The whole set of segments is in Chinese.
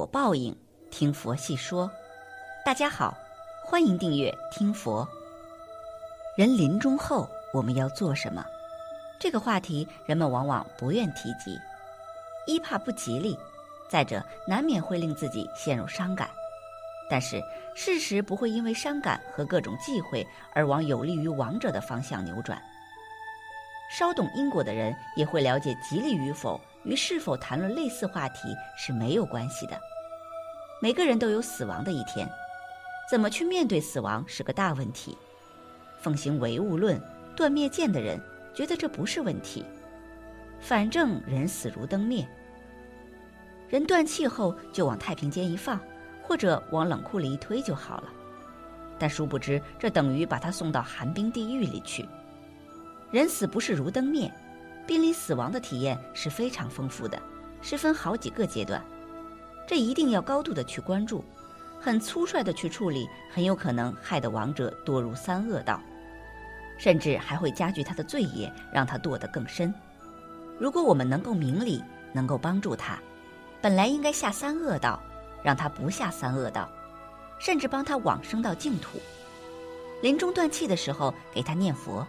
果报应，听佛细说。大家好，欢迎订阅听佛。人临终后，我们要做什么？这个话题人们往往不愿提及，一怕不吉利，再者难免会令自己陷入伤感。但是事实不会因为伤感和各种忌讳而往有利于亡者的方向扭转。稍懂因果的人也会了解，吉利与否与是否谈论类似话题是没有关系的。每个人都有死亡的一天，怎么去面对死亡是个大问题。奉行唯物论、断灭见的人觉得这不是问题，反正人死如灯灭，人断气后就往太平间一放，或者往冷库里一推就好了。但殊不知，这等于把他送到寒冰地狱里去。人死不是如灯灭，濒临死亡的体验是非常丰富的，是分好几个阶段，这一定要高度的去关注，很粗率的去处理，很有可能害得亡者堕入三恶道，甚至还会加剧他的罪业，让他堕得更深。如果我们能够明理，能够帮助他，本来应该下三恶道，让他不下三恶道，甚至帮他往生到净土。临终断气的时候，给他念佛。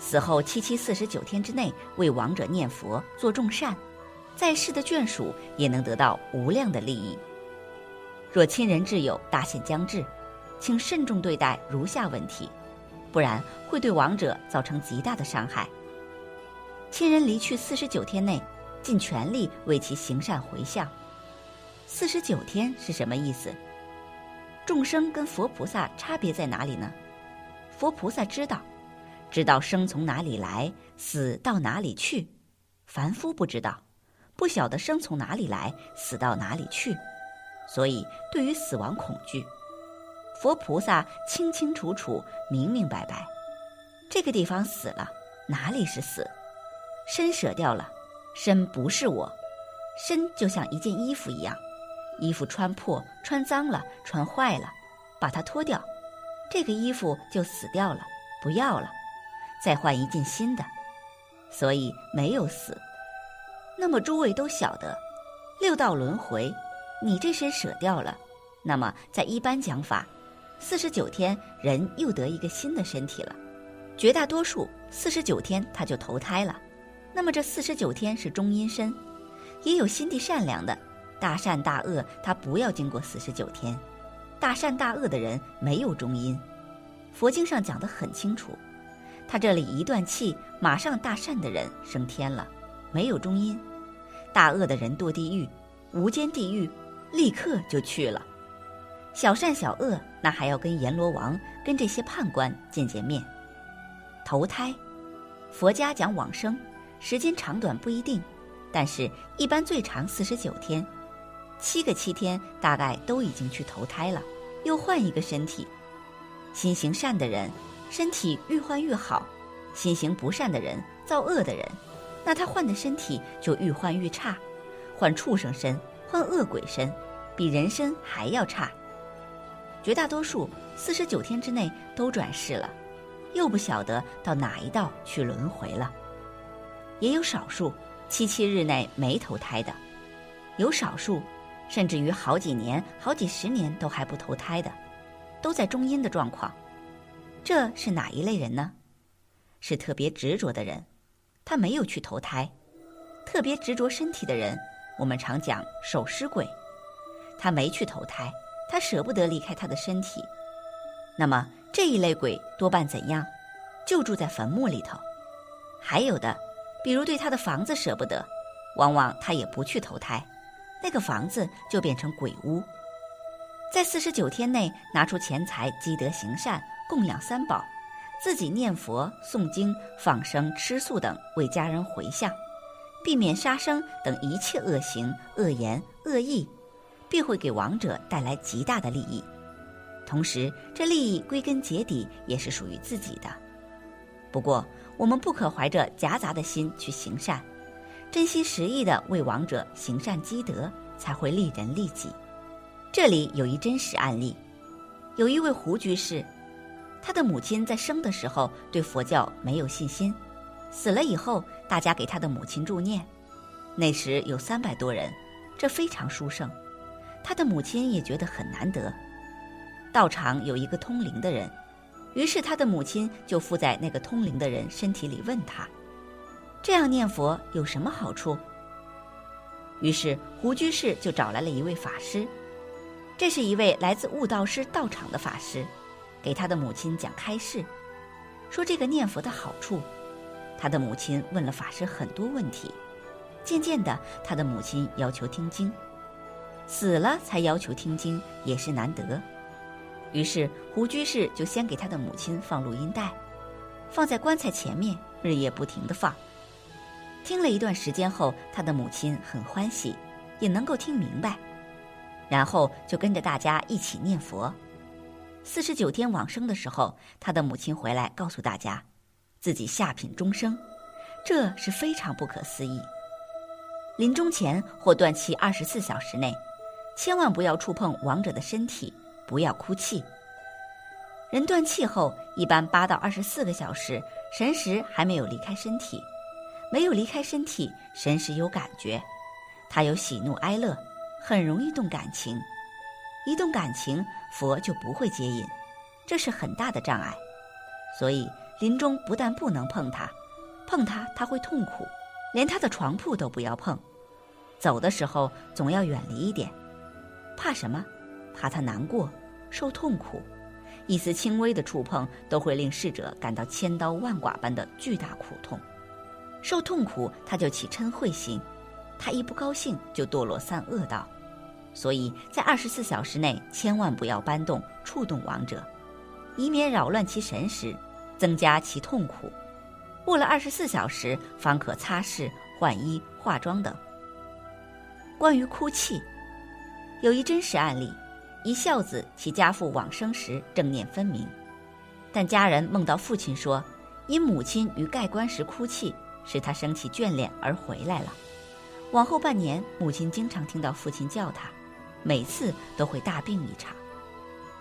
死后七七四十九天之内为亡者念佛做众善，在世的眷属也能得到无量的利益。若亲人挚友大限将至，请慎重对待如下问题，不然会对亡者造成极大的伤害。亲人离去四十九天内，尽全力为其行善回向。四十九天是什么意思？众生跟佛菩萨差别在哪里呢？佛菩萨知道。知道生从哪里来，死到哪里去，凡夫不知道，不晓得生从哪里来，死到哪里去，所以对于死亡恐惧。佛菩萨清清楚楚、明明白白，这个地方死了，哪里是死？身舍掉了，身不是我，身就像一件衣服一样，衣服穿破、穿脏了、穿坏了，把它脱掉，这个衣服就死掉了，不要了。再换一件新的，所以没有死。那么诸位都晓得，六道轮回，你这身舍掉了，那么在一般讲法，四十九天人又得一个新的身体了。绝大多数四十九天他就投胎了。那么这四十九天是中阴身，也有心地善良的，大善大恶他不要经过四十九天。大善大恶的人没有中阴，佛经上讲得很清楚。他这里一断气，马上大善的人升天了，没有中阴；大恶的人堕地狱，无间地狱，立刻就去了。小善小恶，那还要跟阎罗王、跟这些判官见见面。投胎，佛家讲往生，时间长短不一定，但是一般最长四十九天，七个七天大概都已经去投胎了，又换一个身体。心行善的人。身体愈患愈好，心行不善的人、造恶的人，那他患的身体就愈患愈差，患畜生身、患恶鬼身，比人身还要差。绝大多数四十九天之内都转世了，又不晓得到哪一道去轮回了。也有少数七七日内没投胎的，有少数甚至于好几年、好几十年都还不投胎的，都在中阴的状况。这是哪一类人呢？是特别执着的人，他没有去投胎；特别执着身体的人，我们常讲守尸鬼，他没去投胎，他舍不得离开他的身体。那么这一类鬼多半怎样？就住在坟墓里头。还有的，比如对他的房子舍不得，往往他也不去投胎，那个房子就变成鬼屋。在四十九天内拿出钱财积德行善。供养三宝，自己念佛、诵经、放生、吃素等，为家人回向，避免杀生等一切恶行、恶言、恶意，必会给亡者带来极大的利益。同时，这利益归根结底也是属于自己的。不过，我们不可怀着夹杂的心去行善，真心实意的为亡者行善积德，才会利人利己。这里有一真实案例，有一位胡居士。他的母亲在生的时候对佛教没有信心，死了以后，大家给他的母亲助念，那时有三百多人，这非常殊胜。他的母亲也觉得很难得。道场有一个通灵的人，于是他的母亲就附在那个通灵的人身体里，问他：“这样念佛有什么好处？”于是胡居士就找来了一位法师，这是一位来自悟道师道场的法师，给他的母亲讲开示，说这个念佛的好处。他的母亲问了法师很多问题，渐渐的，他的母亲要求听经，死了才要求听经也是难得。于是胡居士就先给他的母亲放录音带，放在棺材前面，日夜不停的放。听了一段时间后，他的母亲很欢喜，也能够听明白，然后就跟着大家一起念佛。四十九天往生的时候，他的母亲回来告诉大家。自己下品终生，这是非常不可思议。临终前或断气二十四小时内，千万不要触碰亡者的身体，不要哭泣。人断气后，一般八到二十四个小时，神识还没有离开身体，没有离开身体，神识有感觉，他有喜怒哀乐，很容易动感情，一动感情，佛就不会接引，这是很大的障碍，所以。临终不但不能碰他，碰他他会痛苦，连他的床铺都不要碰。走的时候总要远离一点，怕什么？怕他难过，受痛苦。一丝轻微的触碰都会令逝者感到千刀万剐般的巨大苦痛，受痛苦他就起嗔恚心，他一不高兴就堕落三恶道。所以在二十四小时内千万不要搬动、触动亡者，以免扰乱其神识。增加其痛苦，过了二十四小时方可擦拭、换衣、化妆等。关于哭泣，有一真实案例：一孝子其家父往生时正念分明，但家人梦到父亲说，因母亲于盖棺时哭泣，使他生起眷恋而回来了。往后半年，母亲经常听到父亲叫他，每次都会大病一场。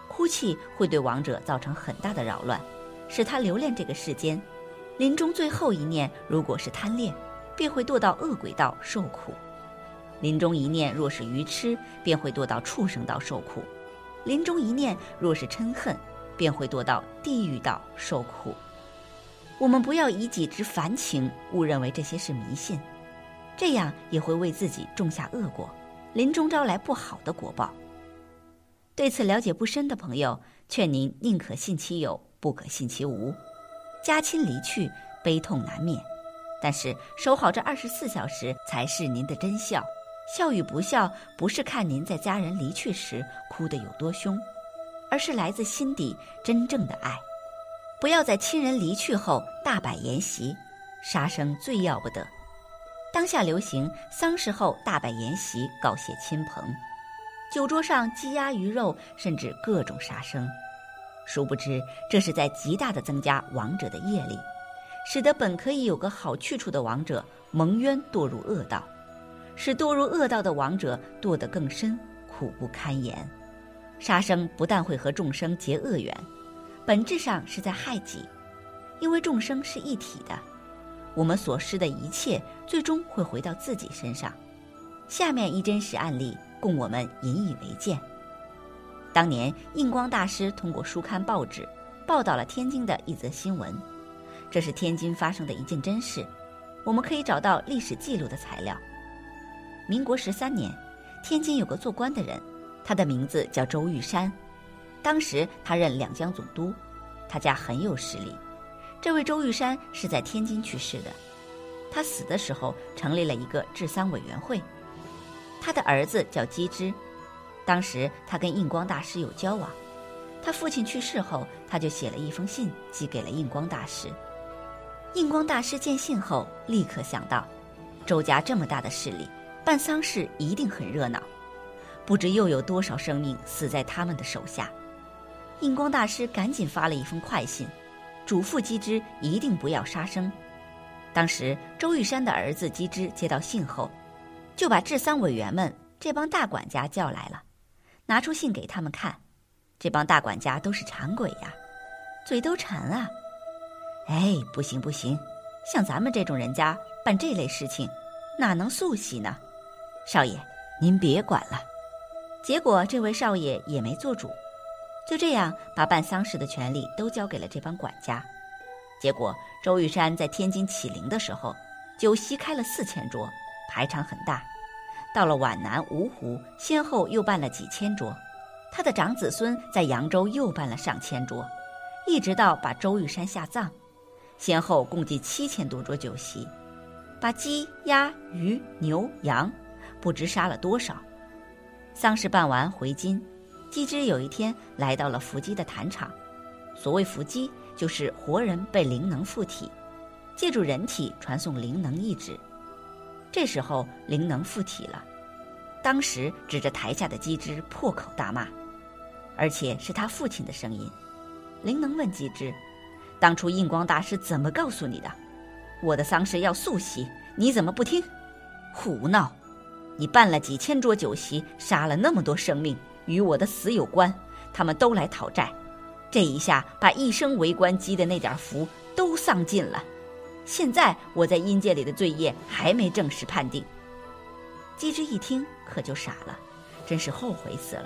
哭泣会对亡者造成很大的扰乱。使他留恋这个世间，临终最后一念如果是贪恋，便会堕到恶鬼道受苦；临终一念若是愚痴，便会堕到畜生道受苦；临终一念若是嗔恨，便会堕到地狱道受苦。我们不要以己之凡情误认为这些是迷信，这样也会为自己种下恶果，临终招来不好的果报。对此了解不深的朋友，劝您宁可信其有。不可信其无，家亲离去，悲痛难免。但是守好这二十四小时才是您的真孝。孝与不孝，不是看您在家人离去时哭得有多凶，而是来自心底真正的爱。不要在亲人离去后大摆筵席，杀生最要不得。当下流行丧事后大摆筵席告谢亲朋，酒桌上鸡鸭鱼肉，甚至各种杀生。殊不知，这是在极大的增加亡者的业力，使得本可以有个好去处的亡者蒙冤堕入恶道，使堕入恶道的亡者堕得更深，苦不堪言。杀生不但会和众生结恶缘，本质上是在害己，因为众生是一体的，我们所失的一切最终会回到自己身上。下面一真实案例，供我们引以为鉴。当年印光大师通过书刊报纸报道了天津的一则新闻，这是天津发生的一件真事，我们可以找到历史记录的材料。民国十三年，天津有个做官的人，他的名字叫周玉山，当时他任两江总督，他家很有实力。这位周玉山是在天津去世的，他死的时候成立了一个治丧委员会，他的儿子叫基之。当时他跟印光大师有交往，他父亲去世后，他就写了一封信寄给了印光大师。印光大师见信后，立刻想到，周家这么大的势力，办丧事一定很热闹，不知又有多少生命死在他们的手下。印光大师赶紧发了一封快信，嘱咐机之一定不要杀生。当时周玉山的儿子机之接到信后，就把治丧委员们这帮大管家叫来了。拿出信给他们看，这帮大管家都是馋鬼呀，嘴都馋啊！哎，不行不行，像咱们这种人家办这类事情，哪能素喜呢？少爷，您别管了。结果这位少爷也没做主，就这样把办丧事的权利都交给了这帮管家。结果周玉山在天津起灵的时候，酒席开了四千桌，排场很大。到了皖南芜湖，先后又办了几千桌。他的长子孙在扬州又办了上千桌，一直到把周玉山下葬，先后共计七千多桌酒席，把鸡、鸭、鱼、牛、羊，不知杀了多少。丧事办完回京，姬之有一天来到了伏击的坛场。所谓伏击，就是活人被灵能附体，借助人体传送灵能意志。这时候灵能附体了，当时指着台下的姬之破口大骂。而且是他父亲的声音，灵能问姬之：“当初印光大师怎么告诉你的？我的丧事要素席，你怎么不听？胡闹！你办了几千桌酒席，杀了那么多生命，与我的死有关。他们都来讨债，这一下把一生为官积的那点福都丧尽了。现在我在阴界里的罪业还没正式判定。”姬之一听可就傻了，真是后悔死了。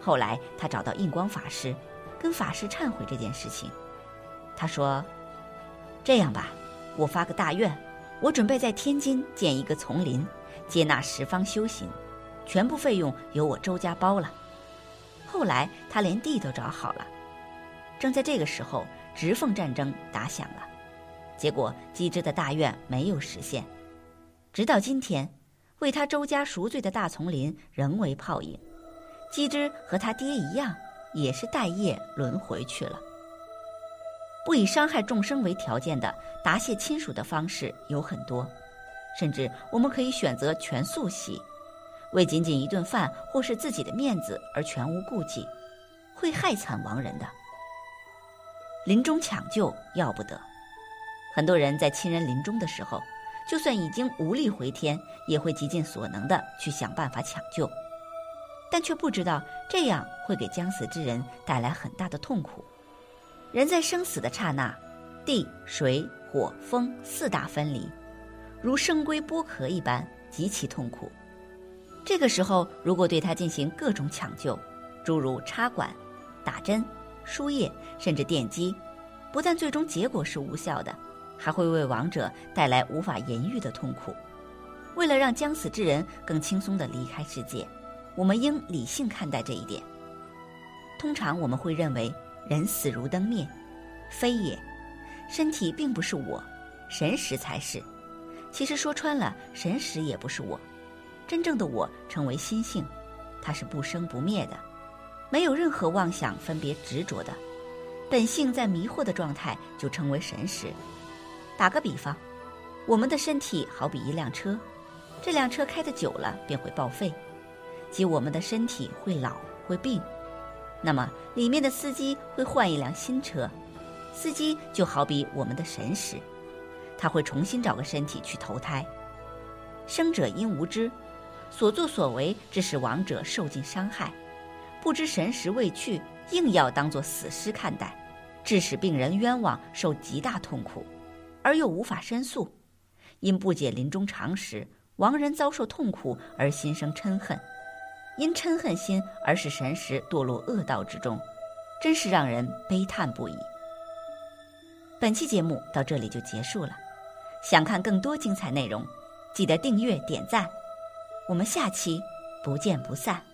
后来，他找到印光法师，跟法师忏悔这件事情。他说：“这样吧，我发个大愿，我准备在天津建一个丛林，接纳十方修行，全部费用由我周家包了。”后来，他连地都找好了。正在这个时候，直奉战争打响了，结果姬之的大愿没有实现。直到今天，为他周家赎罪的大丛林仍为泡影。姬之和他爹一样，也是待业轮回去了。不以伤害众生为条件的答谢亲属的方式有很多，甚至我们可以选择全素席，为仅仅一顿饭或是自己的面子而全无顾忌，会害惨亡人的。临终抢救要不得，很多人在亲人临终的时候，就算已经无力回天，也会极尽所能的去想办法抢救。但却不知道这样会给将死之人带来很大的痛苦。人在生死的刹那，地、水、火、风四大分离，如生龟剥壳一般，极其痛苦。这个时候，如果对他进行各种抢救，诸如插管、打针、输液，甚至电击，不但最终结果是无效的，还会为亡者带来无法言喻的痛苦。为了让将死之人更轻松地离开世界。我们应理性看待这一点。通常我们会认为人死如灯灭，非也，身体并不是我，神识才是。其实说穿了，神识也不是我，真正的我称为心性，它是不生不灭的，没有任何妄想、分别、执着的，本性在迷惑的状态就称为神识。打个比方，我们的身体好比一辆车，这辆车开得久了便会报废。即我们的身体会老会病，那么里面的司机会换一辆新车，司机就好比我们的神识，他会重新找个身体去投胎。生者因无知，所作所为致使亡者受尽伤害，不知神识未去，硬要当作死尸看待，致使病人冤枉受极大痛苦，而又无法申诉，因不解临终常识，亡人遭受痛苦而心生嗔恨。因嗔恨心而使神识堕落恶道之中，真是让人悲叹不已。本期节目到这里就结束了，想看更多精彩内容，记得订阅点赞，我们下期不见不散。